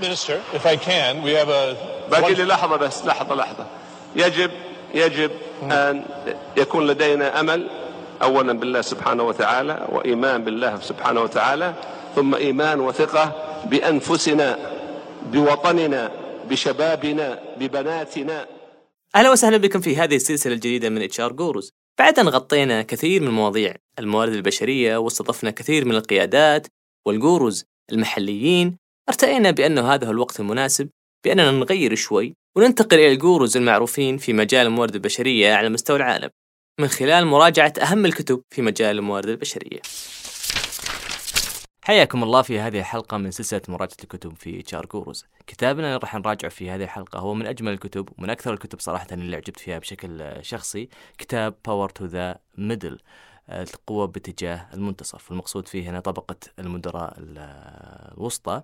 Minister, if I can, we have a. باقي لي لحظة بس لحظة لحظة. يجب يجب أن يكون لدينا أمل أولا بالله سبحانه وتعالى وإيمان بالله سبحانه وتعالى ثم إيمان وثقة بأنفسنا بوطننا بشبابنا ببناتنا. أهلا وسهلا بكم في هذه السلسلة الجديدة من HR Gurus. بعد ان غطينا كثير من مواضيع الموارد البشرية واستضفنا كثير من القيادات وال Gurus المحليين ارتئينا بأنه هذا هو الوقت المناسب بأننا نغير شوي وننتقل إلى ال Gurus المعروفين في مجال الموارد البشرية على مستوى العالم من خلال مراجعة أهم الكتب في مجال الموارد البشرية حياكم الله في هذه الحلقة من سلسلة مراجعة الكتب في HR Gurus. كتابنا اللي راح نراجعه في هذه الحلقة هو من أجمل الكتب ومن أكثر الكتب صراحة اللي عجبت فيها بشكل شخصي كتاب Power to the Middle القوة باتجاه المنتصف والمقصود فيه هنا طبقة المدراء ال- الوسطى.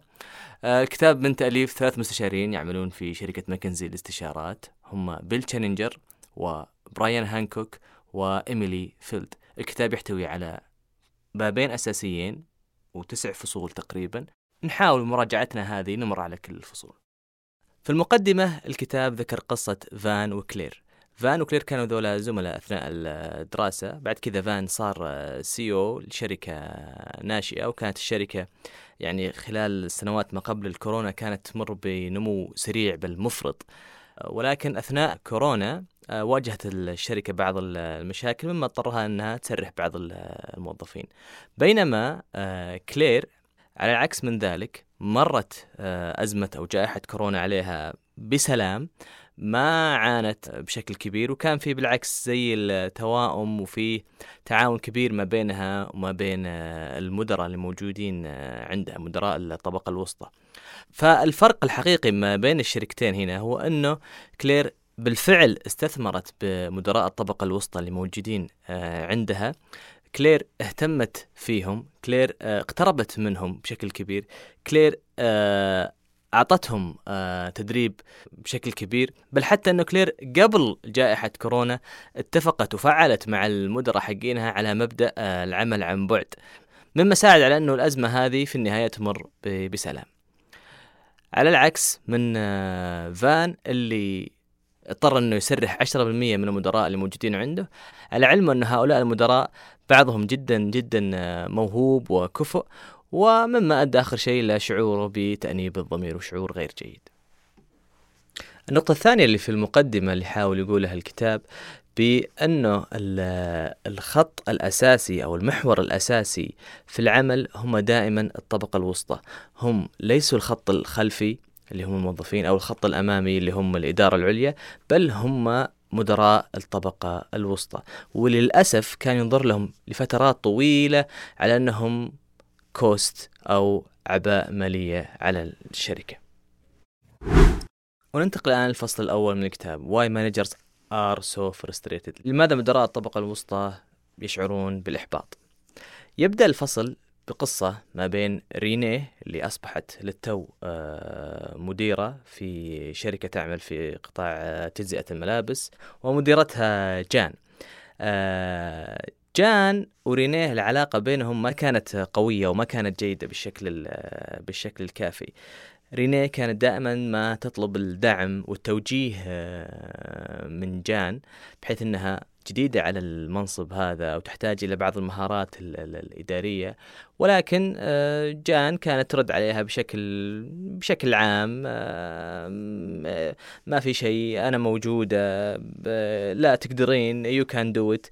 آه، الكتاب من تأليف ثلاث مستشارين يعملون في شركة ماكنزي للاستشارات. هم بيل شانينجر وبرايان هانكوك وإيميلي فيلد. الكتاب يحتوي على بابين أساسيين وتسع فصول تقريبا. نحاول مراجعتنا هذه نمر على كل الفصول في المقدمة الكتاب ذكر قصة فان وكلير. فان وكلير كانوا ذولا زملاء أثناء الدراسة. بعد كذا فان صار CEO لشركة ناشئة وكانت الشركة يعني خلال السنوات ما قبل الكورونا كانت تمر بنمو سريع بل مفرط ولكن أثناء كورونا آه، واجهت الشركة بعض المشاكل مما اضطرها أنها تسرح بعض الموظفين. بينما آه، كلير على العكس من ذلك مرت آه، أزمة أو جائحة كورونا عليها بسلام ما عانت بشكل كبير وكان في بالعكس في تواؤم وفي تعاون كبير ما بينها وما بين آه، المدراء اللي موجودين آه، عندها مدراء الطبقة الوسطى. فالفرق الحقيقي ما بين الشركتين هنا هو أنه كلير بالفعل استثمرت بمدراء الطبقة الوسطى اللي موجودين آه، عندها. كلير اهتمت فيهم كلير اقتربت منهم بشكل كبير. كلير أعطتهم آه، تدريب بشكل كبير. بل حتى أنه كلير قبل جائحة كورونا اتفقت وفعلت مع المدراء حقينها على مبدأ آه، العمل عن بعد. مما ساعد على أنه الأزمة هذه في النهاية تمر بسلام. على العكس من آه، فان اللي اضطر إنه يسرح 10% من المدراء اللي موجودين عنده على علم إن هؤلاء المدراء بعضهم جدا جدا موهوب وكفؤ ومما أدى آخر شيء إلى شعوره بتأنيب الضمير وشعور غير جيد. النقطة الثانية اللي في المقدمة اللي حاول يقولها الكتاب بأنه ال- الخط الأساسي أو المحور الأساسي في العمل هم دائما الطبقة الوسطى هم ليسوا الخط الخلفي اللي هم الموظفين أو الخط الأمامي اللي هم الإدارة العليا بل هم مدراء الطبقة الوسطى وللأسف كان ينظر لهم لفترات طويلة على أنهم كوست أو عباء مالية على الشركة. وننتقل الآن للفصل الأول من الكتاب. Why Managers Are So Frustrated. لماذا مدراء الطبقة الوسطى يشعرون بالإحباط؟ يبدأ الفصل بقصة ما بين رينيه اللي أصبحت للتو آه، مديرة في شركة تعمل في قطاع تجزئة الملابس ومديرتها جان. آه، جان ورينيه العلاقة بينهم ما كانت قوية وما كانت جيدة بالشكل ال- بالشكل الكافي. رينيه كانت دائما ما تطلب الدعم والتوجيه آه، من جان بحيث إنها جديدة على المنصب هذا وتحتاج إلى بعض المهارات ال- ال- الإدارية. ولكن آه، جان كانت ترد عليها بشكل بشكل عام آه، ما في شيء أنا موجودة لا تقدرين you can do it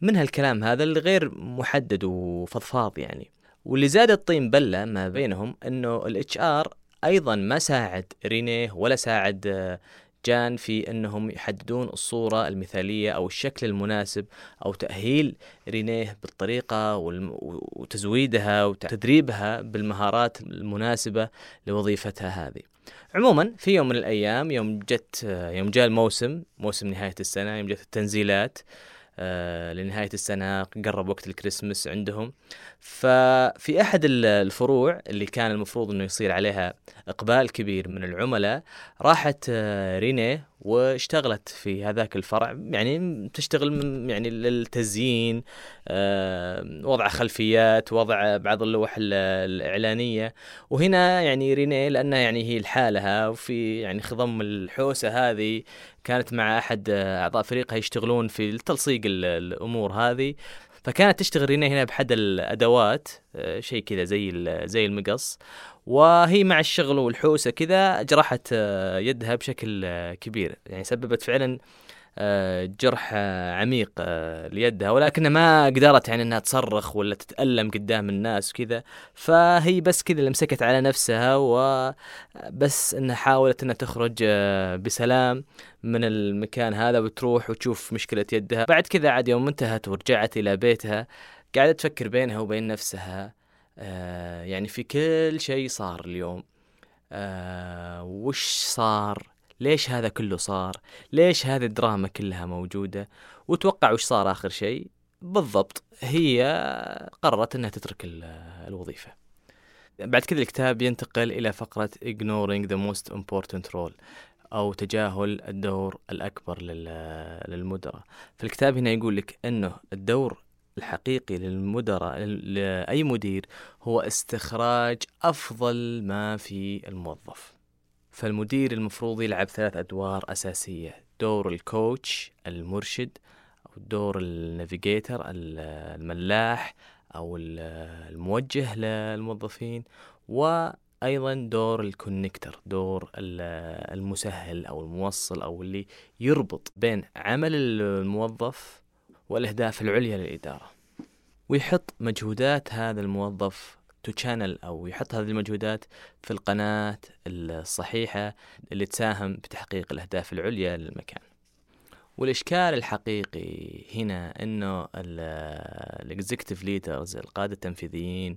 من هالكلام هذا اللي غير محدد وفضفاض يعني واللي زاد الطين بلة ما بينهم إنه ال HR أيضا ما ساعد رينيه ولا ساعد آه، جان في إنهم يحددون الصورة المثالية أو الشكل المناسب أو تأهيل رينيه بالطريقة وتزويدها وتدريبها بالمهارات المناسبة لوظيفتها هذه. عموما في يوم من الأيام يوم جت يوم جاء الموسم موسم نهاية السنة يوم جت التنزيلات آه، لنهاية السنة قرب وقت الكريسماس عندهم. ففي أحد الفروع اللي كان المفروض أنه يصير عليها إقبال كبير من العملاء راحت آه، رينيه واشتغلت في هذاك الفرع يعني تشتغل يعني للتزيين آه، وضع خلفيات وضع بعض اللوح الإعلانية. وهنا يعني رينيه لأنها يعني هي لحالها وفي يعني خضم الحوسة هذه كانت مع أحد أعضاء فريقها يشتغلون في التلصيق الأمور هذه. فكانت تشتغل رينيه هنا بحد الأدوات آه، شيء كذا زي زي المقص. وهي مع الشغل والحوسة كذا جرحت آه، يدها بشكل آه، كبير. يعني سببت فعلا جرح عميق ليدها ولكنها ما قدرت يعني إنها تصرخ ولا تتألم قدام الناس وكذا. فهي بس كذا اللي مسكت على نفسها وبس إنها حاولت إنها تخرج بسلام من المكان هذا وتروح وتشوف مشكلة يدها. بعد كذا عاد يوم انتهت ورجعت إلى بيتها قاعدة تفكر بينها وبين نفسها آه يعني في كل شيء صار اليوم. آه وش صار؟ ليش هذا كله صار؟ ليش هذه الدراما كلها موجودة؟ وتوقع وش صار آخر شيء؟ بالضبط هي قررت أنها تترك الوظيفة. بعد كذا الكتاب ينتقل إلى فقرة ignoring the most important role أو تجاهل الدور الأكبر للمدراء. فالكتاب هنا يقول لك أنه الدور الحقيقي للمدراء لأي مدير هو استخراج أفضل ما في الموظف. فالمدير المفروض يلعب ثلاث أدوار أساسية. دور الكوتش المرشد أو دور ال navigator الملاح أو الموجه للموظفين و أيضا دور ال connector دور المسهل أو الموصل أو اللي يربط بين عمل الموظف والأهداف العليا للإدارة. ويحط مجهودات هذا الموظف to channel أو يحط هذه المجهودات في القناة الصحيحة اللي تساهم بتحقيق الأهداف العليا للمكان. والإشكال الحقيقي هنا إنه ال executive leaders القادة التنفيذيين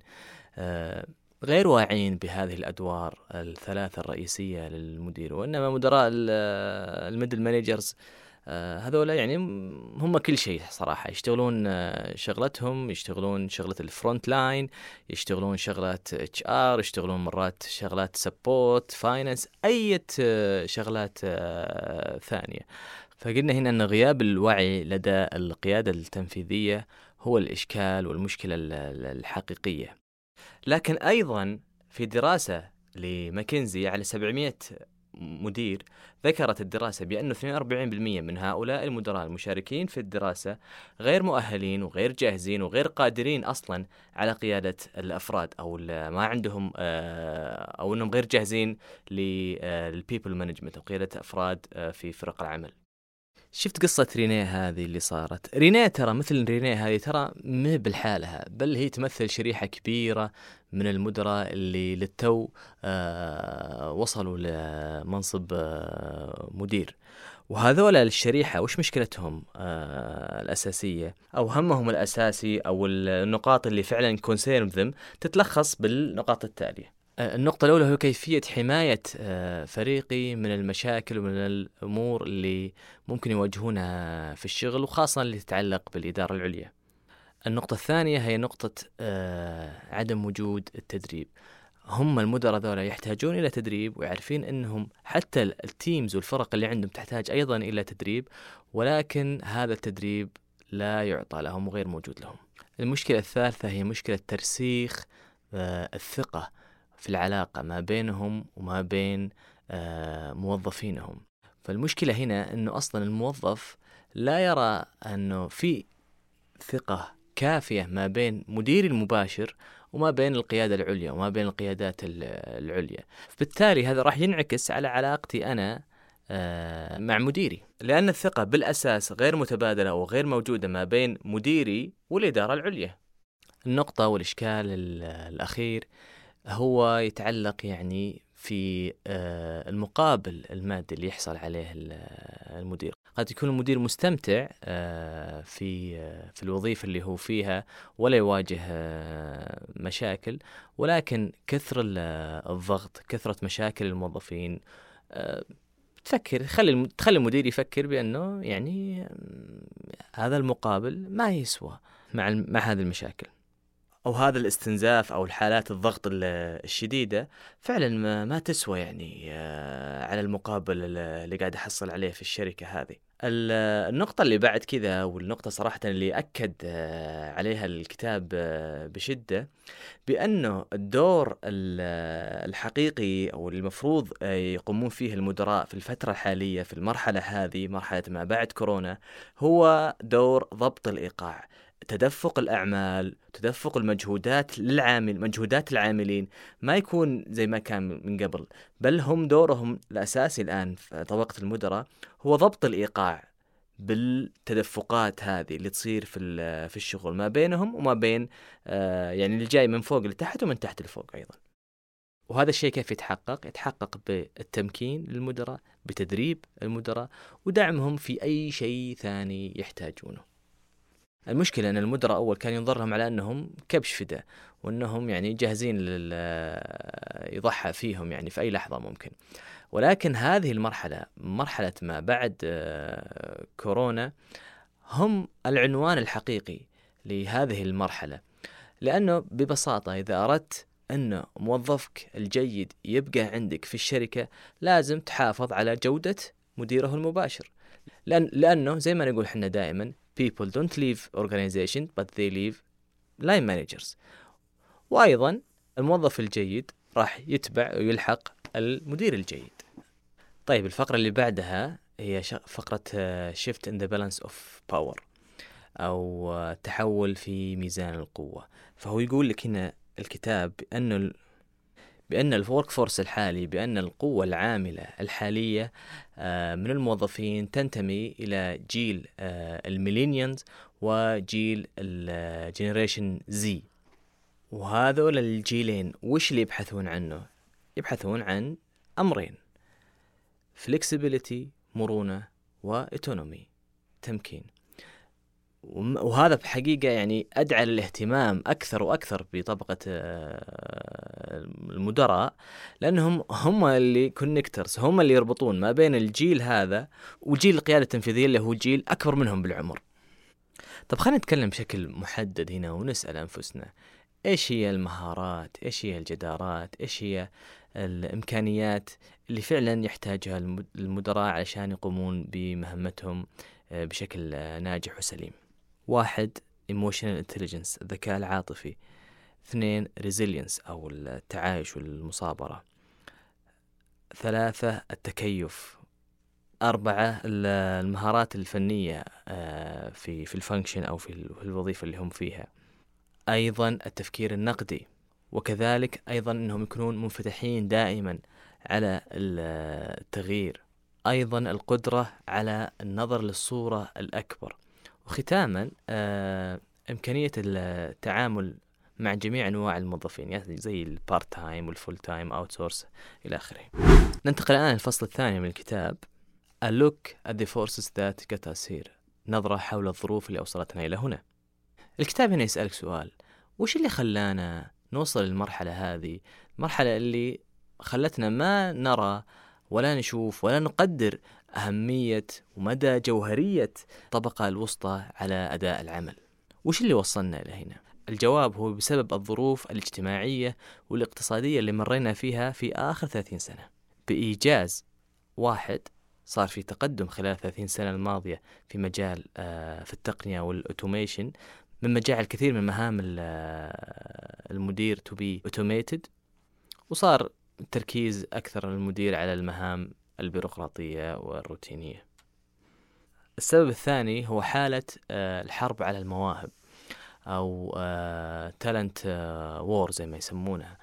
آه، غير واعين بهذه الأدوار الثلاثة الرئيسية للمدير وإنما مدراء ال middle managers آه، هذولا يعني هم كل شيء صراحة. يشتغلون آه، شغلتهم يشتغلون شغلة ال front line يشتغلون شغلات HR يشتغلون مرات شغلات support finance اي آه، شغلات ثانية. فقلنا هنا إن غياب الوعي لدى القيادة التنفيذية هو الإشكال والمشكلة الحقيقية. لكن أيضا في دراسة لماكنزي على 700 مدير ذكرت الدراسة بأن 42% من هؤلاء المدراء المشاركين في الدراسة غير مؤهلين وغير جاهزين وغير قادرين أصلا على قيادة الأفراد أو ما عندهم آه، أو أنهم غير جاهزين لل people management أو قيادة أفراد آه، في فرق العمل. شفت قصة رينيه هذه اللي صارت؟ رينيه ترى مثل رينيه هذه ترى مهب لحالها بل هي تمثل شريحة كبيرة من المدراء اللي للتو آه وصلوا لمنصب آه مدير. وهذول الشريحة وش مشكلتهم آه الأساسية؟ أو همهم الأساسي أو النقاط اللي فعلا concern them تتلخص بالنقاط التالية. النقطة الأولى هو كيفية حماية آه، فريقي من المشاكل ومن الأمور اللي ممكن يواجهونها في الشغل وخاصة اللي تتعلق بالإدارة العليا. النقطة الثانية هي نقطة آه، عدم وجود التدريب. هم المدراء ذولا يحتاجون إلى تدريب ويعرفين أنهم حتى التيمز والفرق اللي عندهم تحتاج أيضا إلى تدريب ولكن هذا التدريب لا يعطى لهم وغير موجود لهم. المشكلة الثالثة هي مشكلة ترسيخ الثقة في العلاقة ما بينهم وما بين آه، موظفينهم. فالمشكلة هنا أنه أصلا الموظف لا يرى أنه في ثقة كافية ما بين مديري المباشر وما بين القيادة العليا وما بين القيادات العليا. بالتالي هذا راح ينعكس على علاقتي أنا آه، مع مديري. لأن الثقة بالأساس غير متبادلة وغير موجودة ما بين مديري والإدارة العليا. النقطة والإشكال الأخير هو يتعلق يعني في آه، المقابل المادي اللي يحصل عليه المدير. قد يكون المدير مستمتع آه، في آه، في الوظيفة اللي هو فيها ولا يواجه مشاكل ولكن كثر الضغط كثرة مشاكل الموظفين تفكر خلي تخلي المدير يفكر بأنه يعني هذا المقابل ما يسوى مع مع هذه المشاكل. أو هذا الاستنزاف أو الحالات الضغط الشديدة فعلا ما, تسوى يعني آه، على المقابل اللي قاعد احصل عليه في الشركة هذه. النقطة اللي بعد كذا والنقطة صراحة اللي أكد آه، عليها الكتاب آه، بشدة بأنه الدور الحقيقي أو المفروض يقومون فيه المدراء في الفترة الحالية في المرحلة هذه مرحلة ما بعد كورونا هو دور ضبط الإيقاع تدفق الأعمال تدفق المجهودات للعامل مجهودات العاملين ما يكون زي ما كان من قبل بل هم دورهم الأساسي الآن في طبقة المدراء هو ضبط الإيقاع بالتدفقات هذه اللي تصير في في الشغل ما بينهم وما بين آه، يعني اللي جاي من فوق لتحت ومن تحت لفوق أيضا وهذا الشيء كيف يتحقق؟ يتحقق بالتمكين للمدراء بتدريب المدراء ودعمهم في أي شيء ثاني يحتاجونه المشكلة أن المدراء أول كان ينظر لهم على أنهم كبش فداء وأنهم يعني جاهزين يضحى فيهم يعني في أي لحظة ممكن. ولكن هذه المرحلة مرحلة ما بعد آه، كورونا هم العنوان الحقيقي لهذه المرحلة. لأنه ببساطة إذا أردت أن موظفك الجيد يبقى عندك في الشركة لازم تحافظ على جودة مديره المباشر. لأن لأنه زي ما نقول إحنا دائما people don't leave organization but they leave line managers. وأيضا الموظف الجيد راح يتبع ويلحق المدير الجيد. طيب الفقرة اللي بعدها هي فقرة آه، shift in the balance of power أو آه، تحول في ميزان القوة. فهو يقول لك هنا الكتاب بأن بأن ال workforce الحالي بأن القوة العاملة الحالية آه، من الموظفين تنتمي إلى جيل آه، ال millennials وجيل ال Generation Z وهذول الجيلين وش اللي يبحثون عنه؟ يبحثون عن أمرين flexibility مرونة وإيتونومي تمكين وهذا بحقيقة يعني أدعى للاهتمام أكثر وأكثر بطبقة آه، المدراء لأنهم هم اللي كونكترز هم اللي يربطون ما بين الجيل هذا وجيل القيادة التنفيذية اللي هو جيل أكبر منهم بالعمر. طب خلينا نتكلم بشكل محدد هنا ونسأل أنفسنا إيش هي المهارات؟ إيش هي الجدارات؟ إيش هي الإمكانيات اللي فعلا يحتاجها المدراء عشان يقومون بمهمتهم آه، بشكل آه، ناجح وسليم؟ واحد emotional intelligence الذكاء العاطفي. اثنين resilience أو التعايش والمصابرة. ثلاثة التكيف. أربعة المهارات الفنية آه، في في الفانكشن أو في الوظيفة اللي هم فيها. أيضا التفكير النقدي. وكذلك أيضا أنهم يكونون منفتحين دائما على التغيير. أيضا القدرة على النظر للصورة الأكبر. وختاما آه إمكانية التعامل مع جميع أنواع الموظفين يعني زي ال part time وال full time outsource إلى آخره. ننتقل الآن للفصل الثاني من الكتاب A look at the forces that get us here نظرة حول الظروف اللي أوصلتنا إلى هنا. الكتاب هنا يسألك سؤال وش اللي خلانا نوصل للمرحلة هذه؟ المرحلة اللي خلتنا ما نرى ولا نشوف ولا نقدر أهمية ومدى جوهرية الطبقة الوسطى على أداء العمل وش اللي وصلنا إلى هنا؟ الجواب هو بسبب الظروف الاجتماعية والاقتصادية اللي مرينا فيها في آخر 30 سنة بإيجاز واحد صار في تقدم خلال 30 سنة الماضية في مجال آه، في التقنية وال automation مما جعل الكثير من مهام آه، المدير to be automated وصار التركيز أكثر المدير على المهام البيروقراطية والروتينية. السبب الثاني هو حالة آه، الحرب على المواهب أو talent آه، war زي ما يسمونها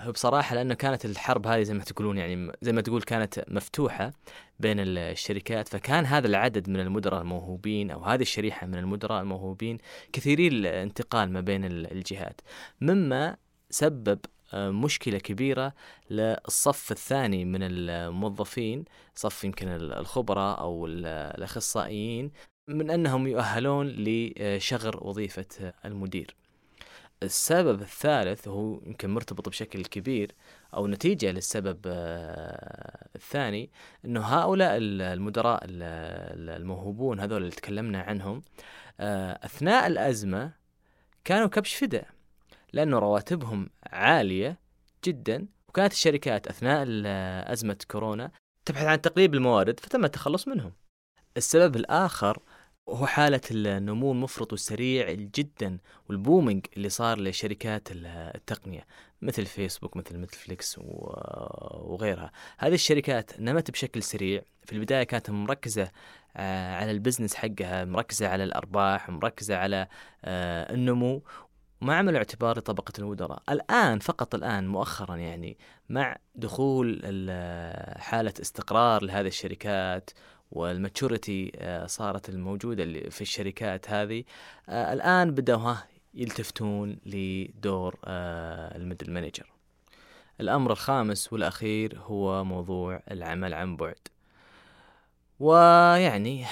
هو بصراحة لأنه كانت الحرب هذه زي ما تقولون يعني زي ما تقول كانت مفتوحة بين الشركات فكان هذا العدد من المدراء الموهوبين أو هذه الشريحة من المدراء الموهوبين كثيري الانتقال ما بين الجهات. مما سبب مشكلة كبيرة للصف الثاني من الموظفين صف يمكن الخبراء أو الأخصائيين من أنهم يؤهلون لشغر وظيفة المدير. السبب الثالث هو يمكن مرتبط بشكل كبير أو نتيجة للسبب الثاني إنه هؤلاء المدراء الموهوبون هذول اللي تكلمنا عنهم آه، أثناء الأزمة كانوا كبش فداء. لأنه رواتبهم عالية جدا وكانت الشركات أثناء أزمة كورونا تبحث عن تقليب الموارد فتم التخلص منهم. السبب الآخر هو حالة النمو المفرط والسريع جدا وال booming اللي صار لشركات التقنية مثل فيسبوك مثل نتفليكس وغيرها هذه الشركات نمت بشكل سريع في البداية كانت مركزة آه، على ال business حقها مركزة على الأرباح مركزة على آه، النمو ما عملوا اعتبار لطبقة المدراء الآن فقط الآن مؤخرا يعني مع دخول حالة استقرار لهذه الشركات وال maturity آه، صارت الموجودة في الشركات هذه الآن بدأوا يلتفتون لدور ال middle manager الأمر الخامس والأخير هو موضوع العمل عن بعد. ويعني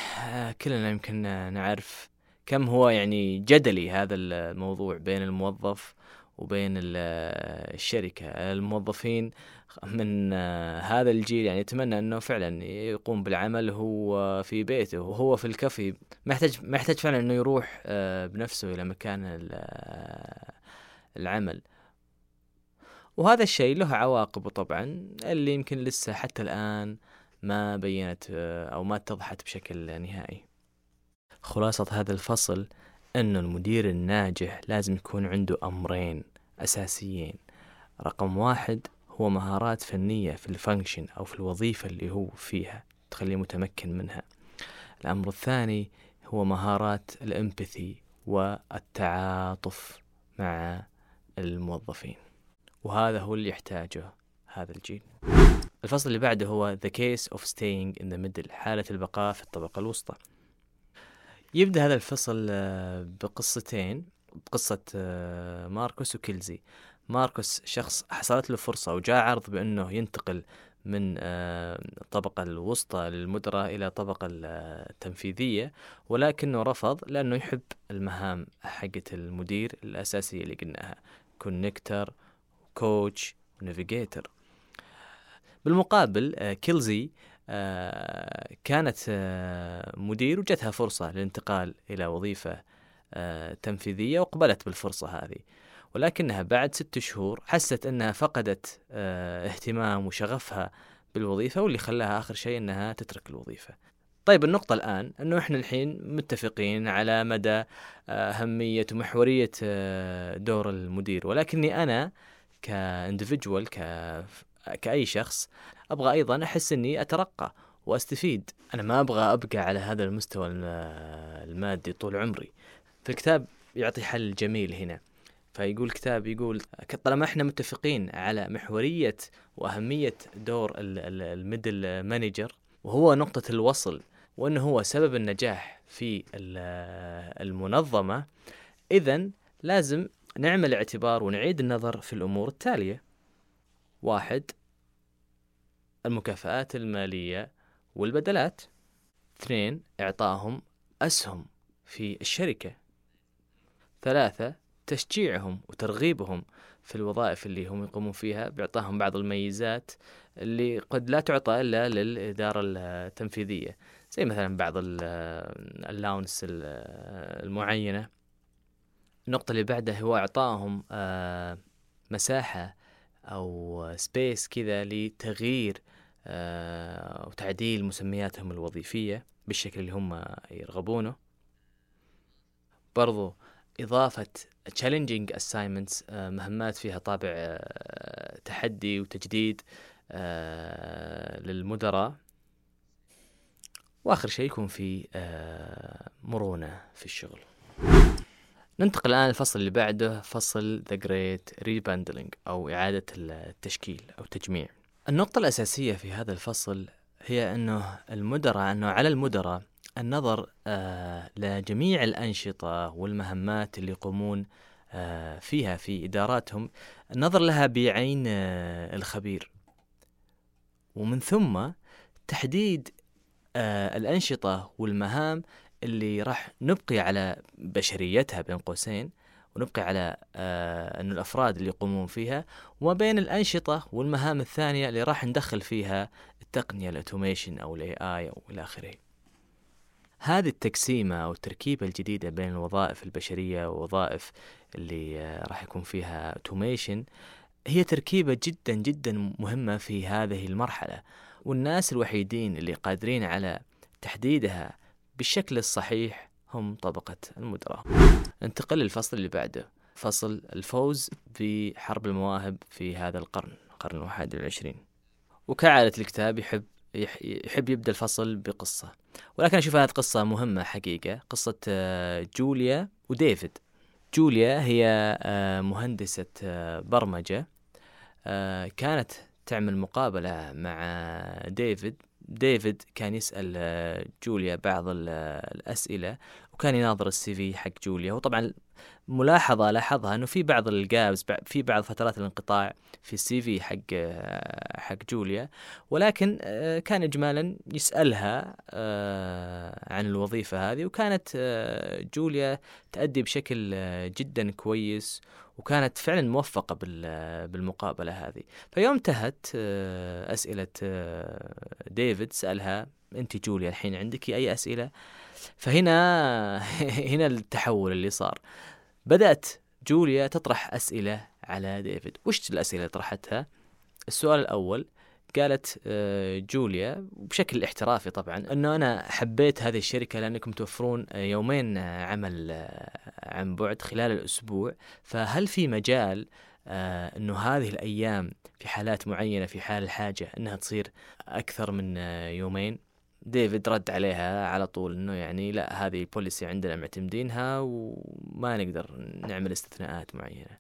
كلنا يمكن نعرف كم هو يعني جدلي هذا الموضوع بين الموظف وبين الشركة. الموظفين من هذا الجيل يعني يتمنى أنه فعلا يقوم بالعمل هو في بيته وهو في الكافي. ما يحتاج ما يحتاج فعلا أنه يروح بنفسه إلى مكان العمل. وهذا الشيء له عواقبه طبعا اللي يمكن لسه حتى الآن ما بينت آه، أو ما اتضحت بشكل نهائي. خلاصة هذا الفصل أنه المدير الناجح لازم يكون عنده أمرين أساسيين. رقم واحد هو مهارات فنية في الفانكشن أو في الوظيفة اللي هو فيها تخليه متمكن منها. الأمر الثاني هو مهارات الإمباثي والتعاطف مع الموظفين. وهذا هو اللي يحتاجه هذا الجيل. الفصل اللي بعده هو The Case of Staying in the Middle حالة البقاء في الطبقة الوسطى. يبدأ هذا الفصل آه، بقصتين بقصة آه، ماركوس وكيلزي. ماركوس شخص حصلت له فرصة وجاء عرض بأنه ينتقل من آه، الطبقة الوسطى للمدراء إلى الطبقة التنفيذية ولكنه رفض لأنه يحب المهام حقة المدير الأساسية اللي قلناها connector coach و navigator بالمقابل آه، كيلزي آه، كانت آه، مدير وجتها فرصة للانتقال إلى وظيفة تنفيذية وقبلت بالفرصة هذه. ولكنها بعد ست شهور حست أنها فقدت اهتمام وشغفها بالوظيفة واللي خلاها آخر شيء أنها تترك الوظيفة. طيب النقطة الآن أنه إحنا الحين متفقين على مدى أهمية ومحورية دور المدير. ولكني أنا كاندفجوال كأي شخص أبغى أيضا أحس أني أترقى وأستفيد. أنا ما أبغى أبقى على هذا المستوى المادي طول عمري. فالكتاب يعطي حل جميل هنا. فيقول كتاب يقول طالما إحنا متفقين على محورية وأهمية دور ال middle manager وهو نقطة الوصل وأنه هو سبب النجاح في المنظمة إذا لازم نعمل اعتبار ونعيد النظر في الأمور التالية. واحد المكافآت المالية والبدلات. اثنين إعطائهم أسهم في الشركة. ثلاثة تشجيعهم وترغيبهم في الوظائف اللي هم يقومون فيها بإعطائهم بعض الميزات اللي قد لا تعطى إلا للإدارة التنفيذية. زي مثلا بعض ال allowance المعينة. النقطة اللي بعدها هو إعطائهم آه، مساحة أو space كذا لتغيير آه، وتعديل مسمياتهم الوظيفية بالشكل اللي هم يرغبونه. برضو إضافة challenging assignments آه، مهمات فيها طابع آه، تحدي وتجديد للمدراء. وآخر شيء يكون في مرونة في الشغل. ننتقل الآن الفصل اللي بعده فصل The Great Rebundling أو إعادة التشكيل أو تجميع. النقطة الأساسية في هذا الفصل هي أنه المدراء أنه على المدراء النظر آه لجميع الأنشطة والمهمات اللي يقومون آه فيها في إداراتهم النظر لها بعين آه الخبير. ومن ثم تحديد الأنشطة والمهام اللي راح نبقي على بشريتها بين قوسين ونبقي على آه أن الأفراد اللي يقومون فيها وما بين الأنشطة والمهام الثانية اللي راح ندخل فيها التقنية ال automation أو ال AI أو إلى آخره. هذه التقسيمة أو التركيبة الجديدة بين الوظائف البشرية ووظائف اللي آه، راح يكون فيها automation هي تركيبة جدا جدا مهمة في هذه المرحلة. والناس الوحيدين اللي قادرين على تحديدها بالشكل الصحيح هم طبقة المدراء. ننتقل للفصل اللي بعده فصل الفوز بحرب المواهب في هذا القرن القرن الواحد والعشرين. وكعادة الكتاب يحب يحب يبدأ الفصل بقصة. ولكن أشوف هذه قصة مهمة حقيقة قصة آه، جوليا وديفيد. جوليا هي آه، مهندسة آه، برمجة كانت تعمل مقابلة مع ديفيد ديفيد كان يسأل جوليا بعض الأسئلة وكان يناظر ال CV حق جوليا. وطبعا ملاحظة لاحظها إنه في بعض ال gaps في بعض فترات الانقطاع في ال CV حق حق جوليا ولكن آه، كان اجمالا يسألها آه، عن الوظيفة هذه وكانت آه، جوليا تأدي بشكل جدا كويس وكانت فعلا موفقة بالمقابلة هذه. فيوم انتهت أسئلة ديفيد سألها أنت جوليا الحين عندك أي أسئلة؟ فهنا هنا التحول اللي صار. بدأت جوليا تطرح أسئلة على ديفيد. وش الأسئلة اللي طرحتها؟ السؤال الأول قالت آه، جوليا بشكل احترافي طبعا إنه أنا حبيت هذه الشركة لأنكم توفرون آه، يومين آه، عمل عن بعد خلال الأسبوع. فهل في مجال إنه هذه الأيام في حالات معينة في حال الحاجة إنها تصير أكثر من يومين؟ ديفيد رد عليها على طول إنه يعني لا هذه policy عندنا معتمدينها وما نقدر نعمل استثناءات معينة.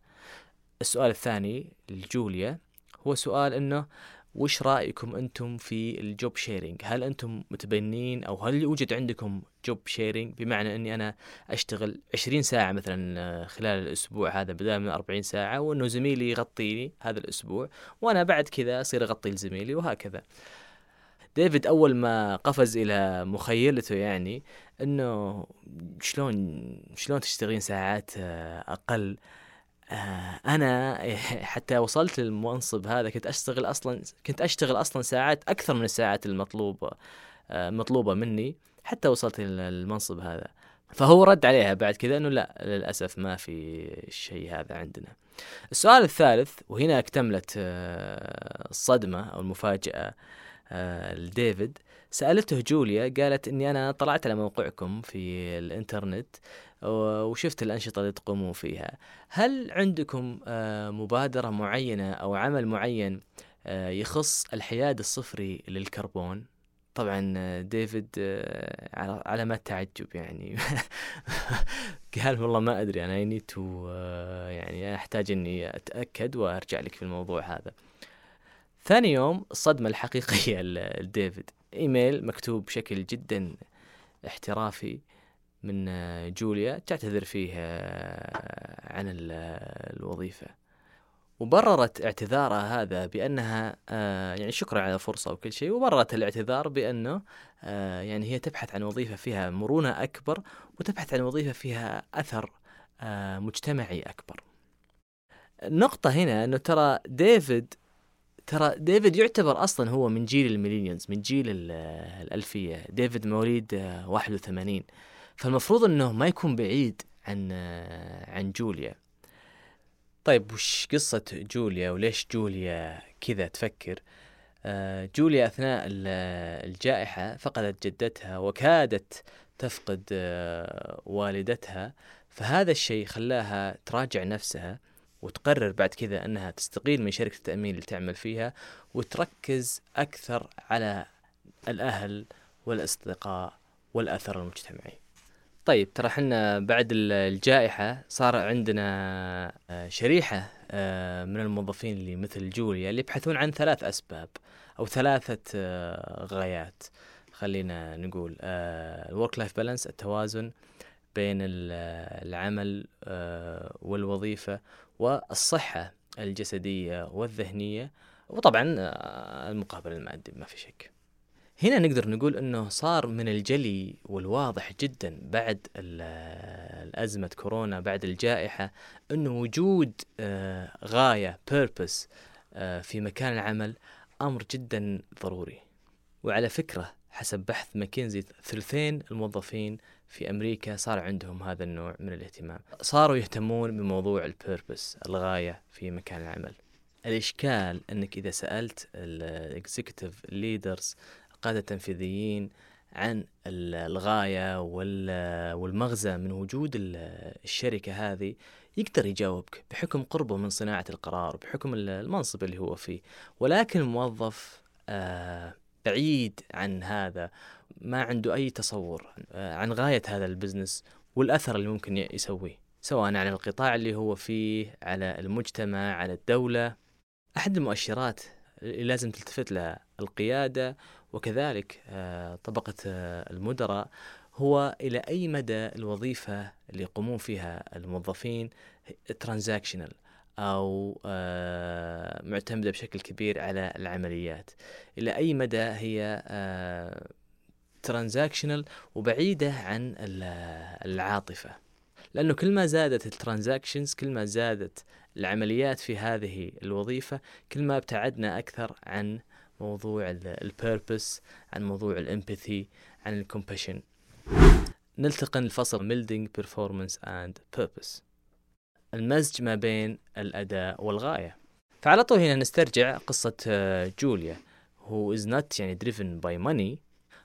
السؤال الثاني لجوليا هو سؤال إنه وش رأيكم أنتم في ال job sharing؟ هل أنتم متبنين أو هل يوجد عندكم job sharing بمعنى إني أنا أشتغل 20 ساعة مثلا خلال الأسبوع هذا بدل من 40 ساعة وإنه زميلي يغطيني هذا الأسبوع وأنا بعد كذا أصير أغطي لزميلي وهكذا. ديفيد أول ما قفز إلى مخيلته يعني إنه شلون شلون تشتغلين ساعات آه، أقل آه، أنا حتى وصلت للمنصب هذا كنت أشتغل أصلا كنت أشتغل أصلا ساعات أكثر من الساعات المطلوبة آه، مطلوبة مني حتى وصلت للمنصب هذا فهو رد عليها بعد كذا إنه لا للأسف ما في الشيء هذا عندنا. السؤال الثالث وهنا اكتملت الصدمة أو المفاجأة لديفيد. سألته جوليا قالت إني أنا طلعت على موقعكم في الإنترنت وشفت الأنشطة اللي تقومون فيها. هل عندكم آه، مبادرة معينة أو عمل معين آه، يخص الحياد الصفري للكربون؟ طبعا ديفيد على علامات تعجب يعني. قال والله ما أدري أنا نيد تو يعني أحتاج إني أتأكد وأرجع لك في الموضوع هذا. ثاني يوم الصدمة الحقيقية لديفيد. إيميل مكتوب بشكل جدا احترافي من جوليا تعتذر فيه عن الوظيفة. وبررت اعتذارها هذا بأنها يعني شكرا على الفرصة وكل شيء وبررت الاعتذار بأنه يعني هي تبحث عن وظيفة فيها مرونة أكبر وتبحث عن وظيفة فيها أثر مجتمعي أكبر. النقطة هنا أنه ترى ديفيد ترى ديفيد يعتبر أصلا هو من جيل ال millennials من جيل الألفية. ديفيد مواليد 81 فالمفروض إنه ما يكون بعيد عن عن جوليا. طيب وش قصة جوليا وليش جوليا كذا تفكر؟ آه، جوليا أثناء الجائحة فقدت جدتها وكادت تفقد آه، والدتها. فهذا الشيء خلاها تراجع نفسها. وتقرر بعد كذا أنها تستقيل من شركة التأمين اللي تعمل فيها وتركز أكثر على الأهل والأصدقاء والاثر المجتمعي. طيب ترى إحنا بعد الجائحة صار عندنا آه، شريحة آه، من الموظفين اللي مثل جوليا اللي يبحثون عن ثلاث أسباب أو ثلاثة آه، غايات خلينا نقول ال work life balance التوازن بين العمل والوظيفة والصحة الجسدية والذهنية وطبعا آه، المقابل المادي ما في شك. هنا نقدر نقول إنه صار من الجلي والواضح جدا بعد الأزمة كورونا بعد الجائحة إنه وجود آه، غاية purpose في مكان العمل أمر جدا ضروري. وعلى فكرة حسب بحث ماكنزي ثلثين الموظفين في أمريكا صار عندهم هذا النوع من الاهتمام. صاروا يهتمون بموضوع ال purpose الغاية في مكان العمل. الإشكال إنك إذا سألت ال executive leaders القاده التنفيذيين عن الغاية والمغزى من وجود الشركة هذه يقدر يجاوبك بحكم قربه من صناعة القرار بحكم المنصب اللي هو فيه. ولكن الموظف آه، بعيد عن هذا ما عنده أي تصور آه، عن غاية هذا البزنس والأثر اللي ممكن يسويه سواء على القطاع اللي هو فيه على المجتمع على الدولة. أحد المؤشرات اللي لازم تلتفت لها القيادة وكذلك آه، طبقة آه، المدراء هو إلى أي مدى الوظيفة اللي يقومون فيها الموظفين transactional أو آه، معتمدة بشكل كبير على العمليات. إلى أي مدى هي transactional وبعيدة عن العاطفة. لأنه كل ما زادت ال transactions كل ما زادت العمليات في هذه الوظيفة كل ما ابتعدنا أكثر عن موضوع ال purpose عن موضوع ال empathy عن ال compassion ننتقل الفصل. Melding performance and purpose المزج ما بين الأداء والغاية. فعلى طول هنا نسترجع قصة آه، جوليا who is not يعني driven by money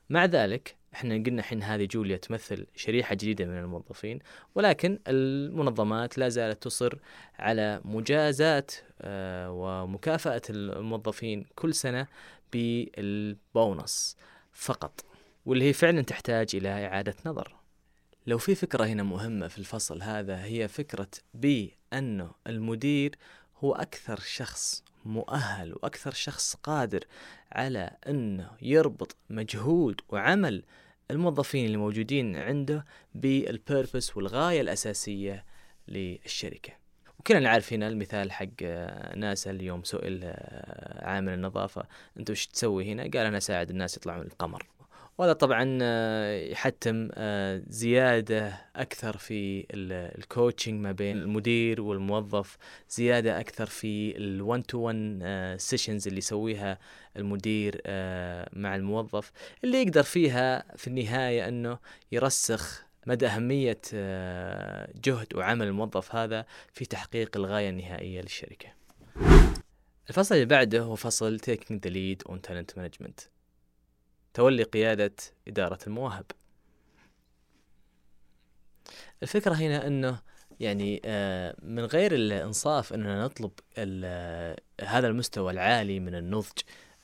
مع ذلك إحنا قلنا حين هذه جوليا تمثل شريحة جديدة من الموظفين ولكن المنظمات لا زالت تصر على مجازات آه، ومكافأة الموظفين كل سنة بالبونص فقط واللي هي فعلا تحتاج إلى إعادة نظر. لو في فكرة هنا مهمة في الفصل هذا هي فكرة بأنه المدير هو أكثر شخص مؤهل وأكثر شخص قادر على أنه يربط مجهود وعمل الموظفين اللي موجودين عنده بال purpose والغاية الأساسية للشركة. وقلنا هنا المثال حق آه، ناسا اليوم سئل آه، عامل النظافة أنت وش تسوي هنا؟ قال أنا أساعد الناس يطلعون القمر. وهذا طبعا آه، يحتم آه، زيادة أكثر في ال coaching ما بين المدير والموظف زيادة أكثر في ال 1 to 1 sessions اللي يسويها المدير آه، مع الموظف. اللي يقدر فيها في النهاية أنه يرسخ مدى أهمية جهد وعمل الموظف هذا في تحقيق الغاية النهائية للشركة. الفصل اللي بعده هو فصل Taking the Lead on Talent Management. تولي قيادة إدارة المواهب الفكرة هنا أنه يعني آه، من غير الإنصاف أننا نطلب هذا المستوى العالي من النضج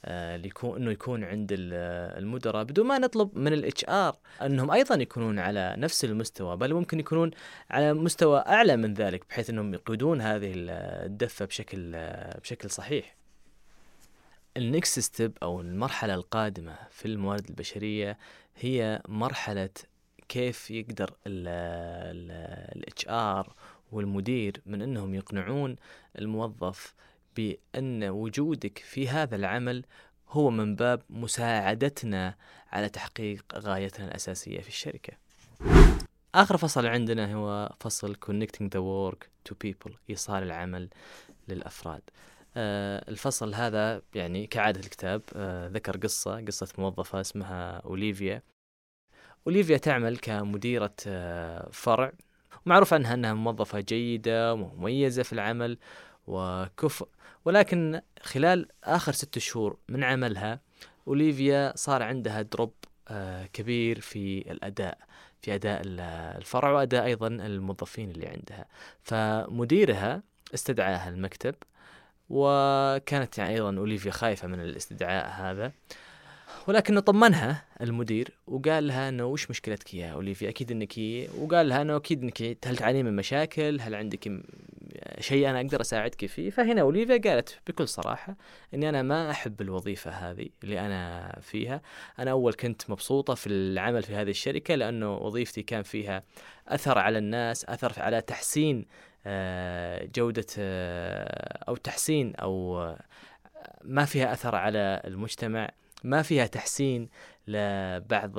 آه، اللي يكون إنه يكون عند المدراء بدون ما نطلب من ال HR إنهم أيضا يكونون على نفس المستوى بل ممكن يكونون على مستوى أعلى من ذلك بحيث إنهم يقودون هذه الدفة بشكل بشكل صحيح. ال next step أو المرحلة القادمة في الموارد البشرية هي مرحلة كيف يقدر ال HR والمدير من إنهم يقنعون الموظف بأن وجودك في هذا العمل هو من باب مساعدتنا على تحقيق غايتنا الأساسية في الشركة. آخر فصل عندنا هو فصل connecting the work to people إيصال العمل للأفراد. آه، الفصل هذا يعني كعادة الكتاب آه، ذكر قصة قصة موظفة اسمها أوليفيا. أوليفيا تعمل كمديرة آه، فرع. معروف عنها أنها موظفة جيدة ومميزة في العمل وكفء ولكن خلال آخر ست شهور من عملها أوليفيا صار عندها دروب كبير في الأداء في أداء الفرع وأداء أيضا الموظفين اللي عندها. فمديرها استدعاها المكتب وكانت يعني أيضا أوليفيا خايفة من الاستدعاء هذا. ولكنه طمنها المدير وقال لها إنه وش مشكلتك يا أوليفيا؟ أكيد إنك وقال لها إنه أكيد إنك هل تعانين من مشاكل؟ هل عندك شيء أنا أقدر أساعدك فيه؟ فهنا أوليفيا قالت بكل صراحة إني أنا ما أحب الوظيفة هذه اللي أنا فيها. أنا أول كنت مبسوطة في العمل في هذه الشركة لأنه وظيفتي كان فيها أثر على الناس اثر على تحسين جودة آه، أو تحسين أو آه، ما فيها أثر على المجتمع ما فيها تحسين لبعض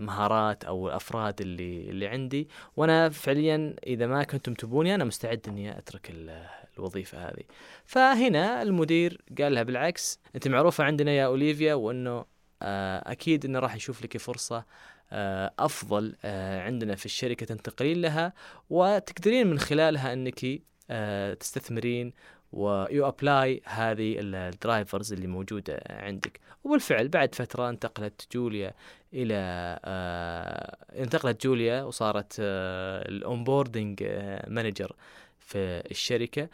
مهارات أو الأفراد اللي اللي عندي. وأنا فعليا إذا ما كنتم تبوني أنا مستعد إني أترك الوظيفة هذه. فهنا المدير قال لها بالعكس أنت معروفة عندنا يا أوليفيا وإنه آه، أكيد إنه راح يشوف لك فرصة آه، أفضل آه، عندنا في الشركة تنتقلين لها وتقدرين من خلالها إنك تستثمرين و you apply هذه ال drivers اللي موجودة عندك. وبالفعل بعد فترة انتقلت جوليا إلى انتقلت جوليا وصارت ال onboarding manager في الشركة.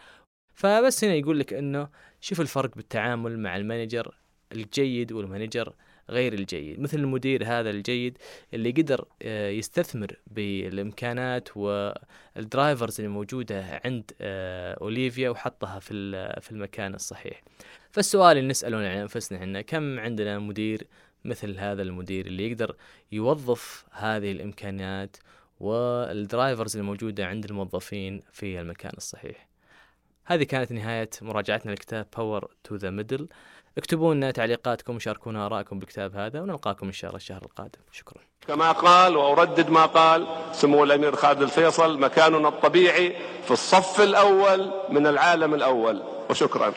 فبس هنا يقول لك إنه شوف الفرق بالتعامل مع ال manager الجيد وال manager. غير الجيد. مثل المدير هذا الجيد اللي قدر آه، يستثمر بالإمكانات وال drivers اللي موجودة عند آه، أوليفيا وحطها في في المكان الصحيح. فالسؤال اللي نساله عن أنفسنا إحنا كم عندنا مدير مثل هذا المدير اللي يقدر يوظف هذه الإمكانيات وال drivers الموجودة عند الموظفين في المكان الصحيح؟ هذه كانت نهاية مراجعتنا لكتاب Power to the Middle اكتبوا لنا تعليقاتكم وشاركونا آرائكم بالكتاب هذا ونلقاكم إن شاء الله الشهر القادم. شكرا. كما قال وأردد ما قال سمو الأمير خالد الفيصل مكاننا الطبيعي في الصف الأول من العالم الأول. وشكرا.